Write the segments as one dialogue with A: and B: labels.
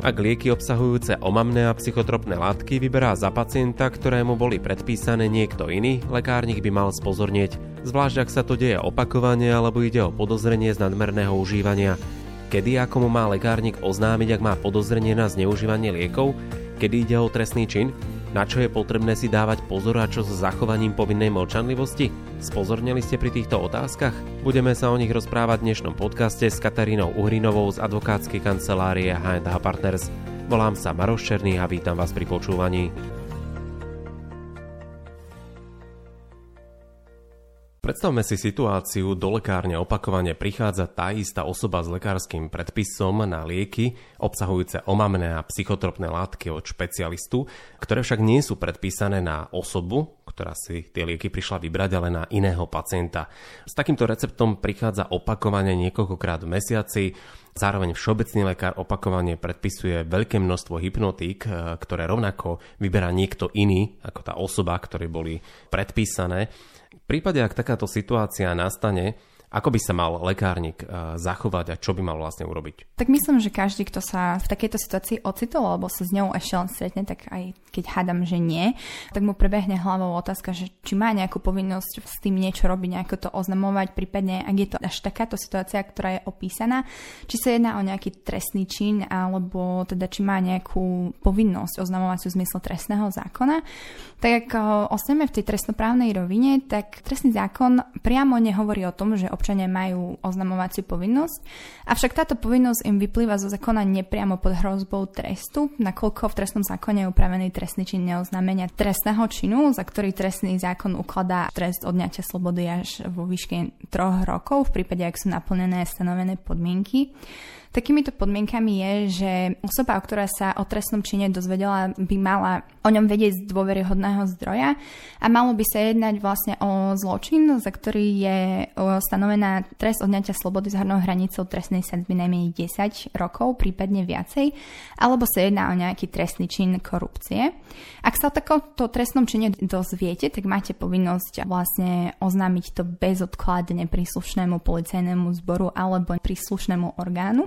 A: Ak lieky obsahujúce omamné a psychotropné látky vyberá za pacienta, ktorému boli predpísané niekto iný, lekárnik by mal spozornieť, zvlášť ak sa to deje opakovane alebo ide o podozrenie z nadmerného užívania. Kedy ako mu má lekárnik oznámiť, ak má podozrenie na zneužívanie liekov? Kedy ide o trestný čin? Na čo je potrebné si dávať pozor a čo s zachovaním povinnej mlčanlivosti? Spozornili ste pri týchto otázkach? Budeme sa o nich rozprávať v dnešnom podcaste s Katarínou Uhrinovou z advokátskej kancelárie H&H Partners. Volám sa Maroš Černý a vítam vás pri počúvaní. Predstavme si situáciu, do lekárne opakovane prichádza tá istá osoba s lekárskym predpisom na lieky obsahujúce omamné a psychotropné látky od špecialistu, ktoré však nie sú predpísané na osobu, ktorá si tie lieky prišla vybrať, ale na iného pacienta. S takýmto receptom prichádza opakovane niekoľkokrát v mesiaci. Zároveň všeobecný lekár opakovane predpisuje veľké množstvo hypnotík, ktoré rovnako vyberá niekto iný ako tá osoba, ktoré boli predpísané. V prípade, ak takáto situácia nastane, ako by sa mal lekárnik uh, zachovať a čo by mal vlastne urobiť?
B: Tak myslím, že každý, kto sa v takejto situácii ocitol alebo sa s ňou ešte len stretne, tak aj keď hádam, že nie, tak mu prebehne hlavou otázka, že či má nejakú povinnosť s tým niečo robiť, nejako to oznamovať, prípadne ak je to až takáto situácia, ktorá je opísaná, či sa jedná o nejaký trestný čin alebo teda či má nejakú povinnosť oznamovať v zmysle trestného zákona. Tak ak ostaneme v tej trestnoprávnej rovine, tak trestný zákon priamo nehovorí o tom, že občania majú oznamovaciu povinnosť, avšak táto povinnosť im vyplýva zo zákona nepriamo pod hrozbou trestu, nakoľko v trestnom zákone je upravený trestný čin neoznámenia trestného činu, za ktorý trestný zákon ukladá trest odňatia slobody až vo výške troch rokov, v prípade, ak sú naplnené stanovené podmienky. Takýmito podmienkami je, že osoba, ktorá sa o trestnom čine dozvedela, by mala o ňom vedieť z dôveryhodného zdroja a malo by sa jednať vlastne o zločin, za ktorý je stanovená trest odňatia slobody s hornou hranicou trestnej sadzby najmenej 10 rokov, prípadne viacej, alebo sa jedná o nejaký trestný čin korupcie. Ak sa o takomto trestnom čine dozviete, tak máte povinnosť vlastne oznámiť to bezodkladne príslušnému policajnému zboru alebo príslušnému orgánu.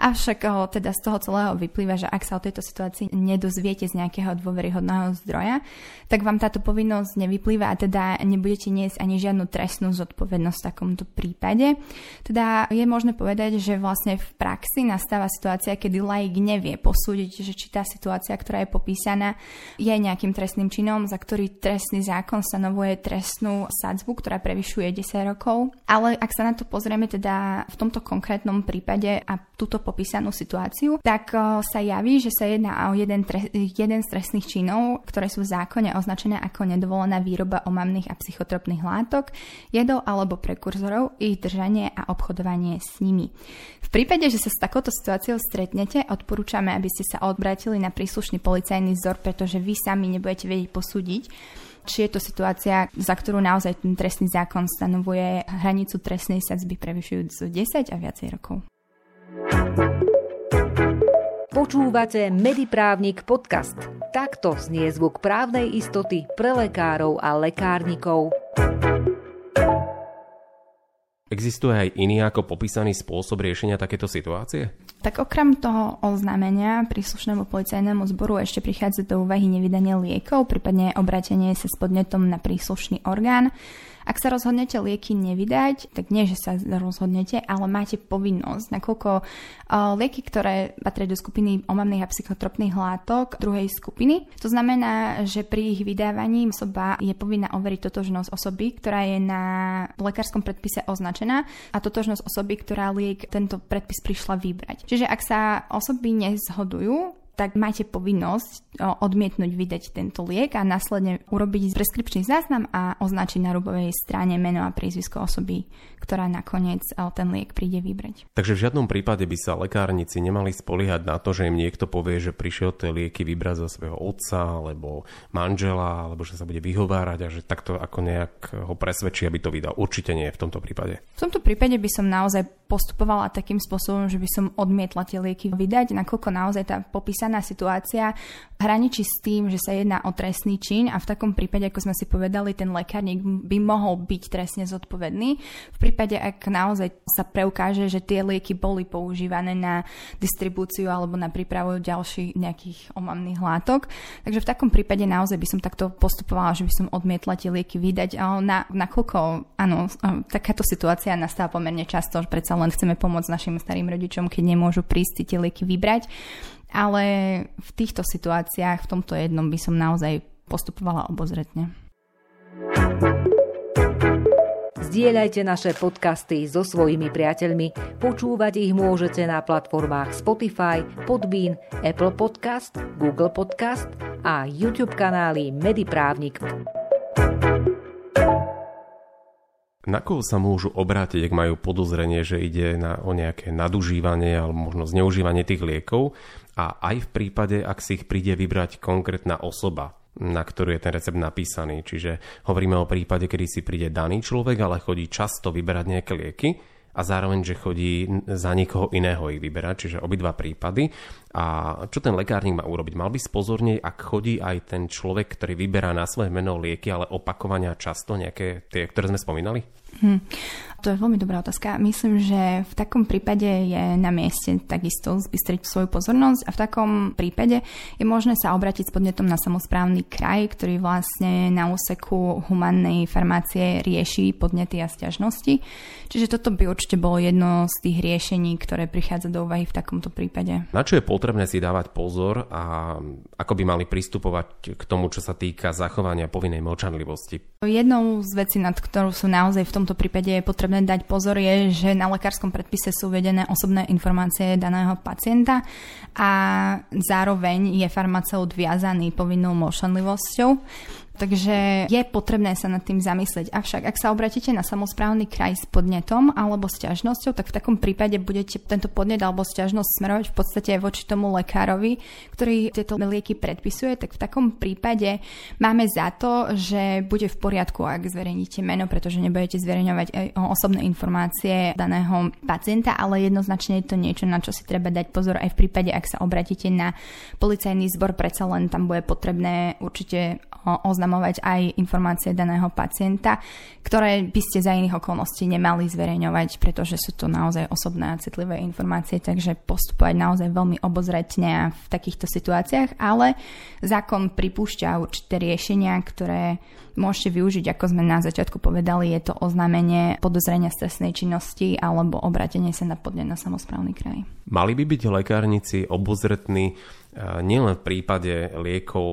B: Avšak o, teda z toho celého vyplýva, že ak sa o tejto situácii nedozviete z nejakého dôveryhodného zdroja, tak vám táto povinnosť nevyplýva a teda nebudete niesť ani žiadnu trestnú zodpovednosť v takomto prípade. Teda je možné povedať, že vlastne v praxi nastáva situácia, kedy laik nevie posúdiť, že či tá situácia, ktorá je popísaná, je nejakým trestným činom, za ktorý trestný zákon stanovuje trestnú sadzbu, ktorá prevyšuje 10 rokov. Ale ak sa na to pozrieme teda v tomto konkrétnom prípade a túto popísanú situáciu, tak sa javí, že sa jedná o jeden, tre- jeden z trestných činov, ktoré sú v zákone označené ako nedovolená výroba omamných a psychotropných látok, jedov alebo prekurzorov, ich držanie a obchodovanie s nimi. V prípade, že sa s takouto situáciou stretnete, odporúčame, aby ste sa odbrátili na príslušný policajný vzor, pretože vy sami nebudete vedieť posúdiť, či je to situácia, za ktorú naozaj ten trestný zákon stanovuje hranicu trestnej sadzby prevyšujúc 10 a viacej rokov.
C: Počúvate Mediprávnik podcast. Takto znie zvuk právnej istoty pre lekárov a lekárnikov.
A: Existuje aj iný ako popísaný spôsob riešenia takéto situácie?
B: Tak okrem toho oznámenia príslušnému policajnému zboru ešte prichádza do úvahy nevydanie liekov, prípadne obratenie sa s podnetom na príslušný orgán. Ak sa rozhodnete lieky nevydať, tak nie, že sa rozhodnete, ale máte povinnosť, nakoľko uh, lieky, ktoré patria do skupiny omamných a psychotropných látok druhej skupiny, to znamená, že pri ich vydávaní osoba je povinná overiť totožnosť osoby, ktorá je na lekárskom predpise označená a totožnosť osoby, ktorá liek tento predpis prišla vybrať. Čiže ak sa osoby nezhodujú, tak máte povinnosť odmietnúť vydať tento liek a následne urobiť preskripčný záznam a označiť na rubovej strane meno a priezvisko osoby, ktorá nakoniec ten liek príde vybrať.
A: Takže v žiadnom prípade by sa lekárnici nemali spoliehať na to, že im niekto povie, že prišiel tie lieky vybrať za svojho otca alebo manžela, alebo že sa bude vyhovárať a že takto ako nejak ho presvedčí, aby to vydal. Určite nie v tomto prípade.
B: V tomto prípade by som naozaj postupovala takým spôsobom, že by som odmietla tie lieky vydať, nakoľko naozaj tá popísaná popísaná situácia hraničí s tým, že sa jedná o trestný čin a v takom prípade, ako sme si povedali, ten lekárnik by mohol byť trestne zodpovedný. V prípade, ak naozaj sa preukáže, že tie lieky boli používané na distribúciu alebo na prípravu ďalších nejakých omamných látok. Takže v takom prípade naozaj by som takto postupovala, že by som odmietla tie lieky vydať. Na, nakoľko, áno, takáto situácia nastáva pomerne často, že predsa len chceme pomôcť našim starým rodičom, keď nemôžu prísť tie lieky vybrať ale v týchto situáciách, v tomto jednom by som naozaj postupovala obozretne.
C: Zdieľajte naše podcasty so svojimi priateľmi. Počúvať ich môžete na platformách Spotify, Podbean, Apple Podcast, Google Podcast a YouTube kanály Mediprávnik.
A: Na koho sa môžu obrátiť, ak majú podozrenie, že ide na, o nejaké nadužívanie alebo možno zneužívanie tých liekov a aj v prípade, ak si ich príde vybrať konkrétna osoba, na ktorú je ten recept napísaný. Čiže hovoríme o prípade, kedy si príde daný človek, ale chodí často vyberať nejaké lieky a zároveň, že chodí za niekoho iného ich vyberať, čiže obidva prípady. A čo ten lekárnik má urobiť? Mal by spozornieť, ak chodí aj ten človek, ktorý vyberá na svoje meno lieky, ale opakovania často nejaké tie, ktoré sme spomínali? Hm.
B: To je veľmi dobrá otázka. Myslím, že v takom prípade je na mieste takisto zbystriť svoju pozornosť a v takom prípade je možné sa obratiť s podnetom na samozprávny kraj, ktorý vlastne na úseku humannej farmácie rieši podnety a stiažnosti. Čiže toto by určite bolo jedno z tých riešení, ktoré prichádza do úvahy v takomto prípade.
A: Na čo je potrebné si dávať pozor a ako by mali pristupovať k tomu, čo sa týka zachovania povinnej mlčanlivosti?
B: Jednou z vecí, nad ktorou sú naozaj v tomto prípade je potrebné dať pozor, je, že na lekárskom predpise sú uvedené osobné informácie daného pacienta a zároveň je farmaceut viazaný povinnou mlčanlivosťou. Takže je potrebné sa nad tým zamyslieť. Avšak, ak sa obratíte na samozprávny kraj s podnetom alebo s ťažnosťou, tak v takom prípade budete tento podnet alebo sťažnosť smerovať v podstate voči tomu lekárovi, ktorý tieto lieky predpisuje, tak v takom prípade máme za to, že bude v poriadku, ak zverejníte meno, pretože nebudete zverejňovať osobné informácie daného pacienta, ale jednoznačne je to niečo, na čo si treba dať pozor aj v prípade, ak sa obratíte na policajný zbor, predsa len tam bude potrebné určite oznamovať aj informácie daného pacienta, ktoré by ste za iných okolností nemali zverejňovať, pretože sú to naozaj osobné a citlivé informácie, takže postupovať naozaj veľmi obozretne v takýchto situáciách, ale zákon pripúšťa určité riešenia, ktoré môžete využiť, ako sme na začiatku povedali, je to oznámenie podozrenia stresnej činnosti alebo obratenie sa na podne na samozprávny kraj.
A: Mali by byť lekárnici obozretní nielen v prípade liekov,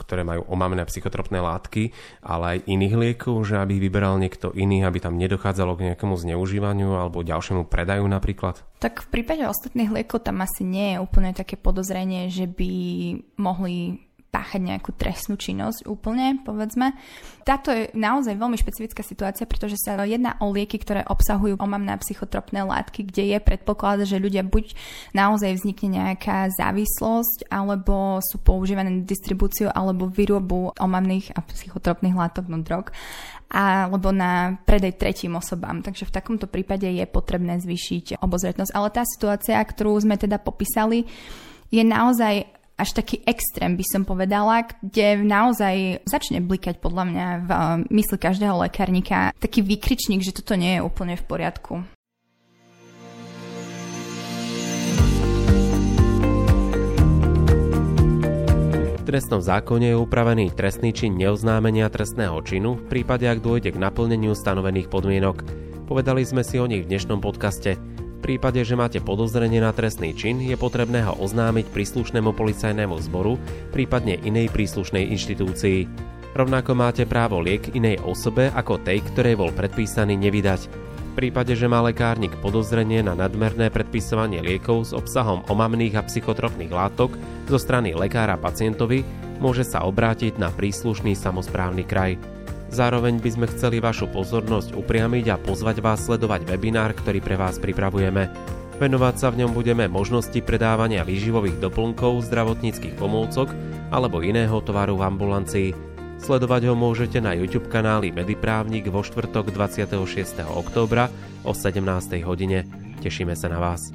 A: ktoré majú omamné psychotropné látky, ale aj iných liekov, že aby vyberal niekto iný, aby tam nedochádzalo k nejakému zneužívaniu alebo ďalšiemu predaju napríklad?
B: Tak v prípade ostatných liekov tam asi nie je úplne také podozrenie, že by mohli páchať nejakú trestnú činnosť úplne, povedzme. Táto je naozaj veľmi špecifická situácia, pretože sa jedná o lieky, ktoré obsahujú omamné psychotropné látky, kde je predpoklad, že ľudia buď naozaj vznikne nejaká závislosť, alebo sú používané na distribúciu alebo výrobu omamných a psychotropných látok, no drog alebo na predaj tretím osobám. Takže v takomto prípade je potrebné zvýšiť obozretnosť. Ale tá situácia, ktorú sme teda popísali, je naozaj až taký extrém, by som povedala, kde naozaj začne blikať podľa mňa v eh, mysli každého lekárnika taký výkričník, že toto nie je úplne v poriadku.
A: V trestnom zákone je upravený trestný čin neoznámenia trestného činu v prípade, ak dôjde k naplneniu stanovených podmienok. Povedali sme si o nich v dnešnom podcaste prípade, že máte podozrenie na trestný čin, je potrebné ho oznámiť príslušnému policajnému zboru, prípadne inej príslušnej inštitúcii. Rovnako máte právo liek inej osobe ako tej, ktorej bol predpísaný nevydať. V prípade, že má lekárnik podozrenie na nadmerné predpisovanie liekov s obsahom omamných a psychotropných látok zo strany lekára pacientovi, môže sa obrátiť na príslušný samozprávny kraj. Zároveň by sme chceli vašu pozornosť upriamiť a pozvať vás sledovať webinár, ktorý pre vás pripravujeme. Venovať sa v ňom budeme možnosti predávania výživových doplnkov, zdravotníckých pomôcok alebo iného tovaru v ambulancii. Sledovať ho môžete na YouTube kanáli Mediprávnik vo štvrtok 26. októbra o 17. hodine. Tešíme sa na vás.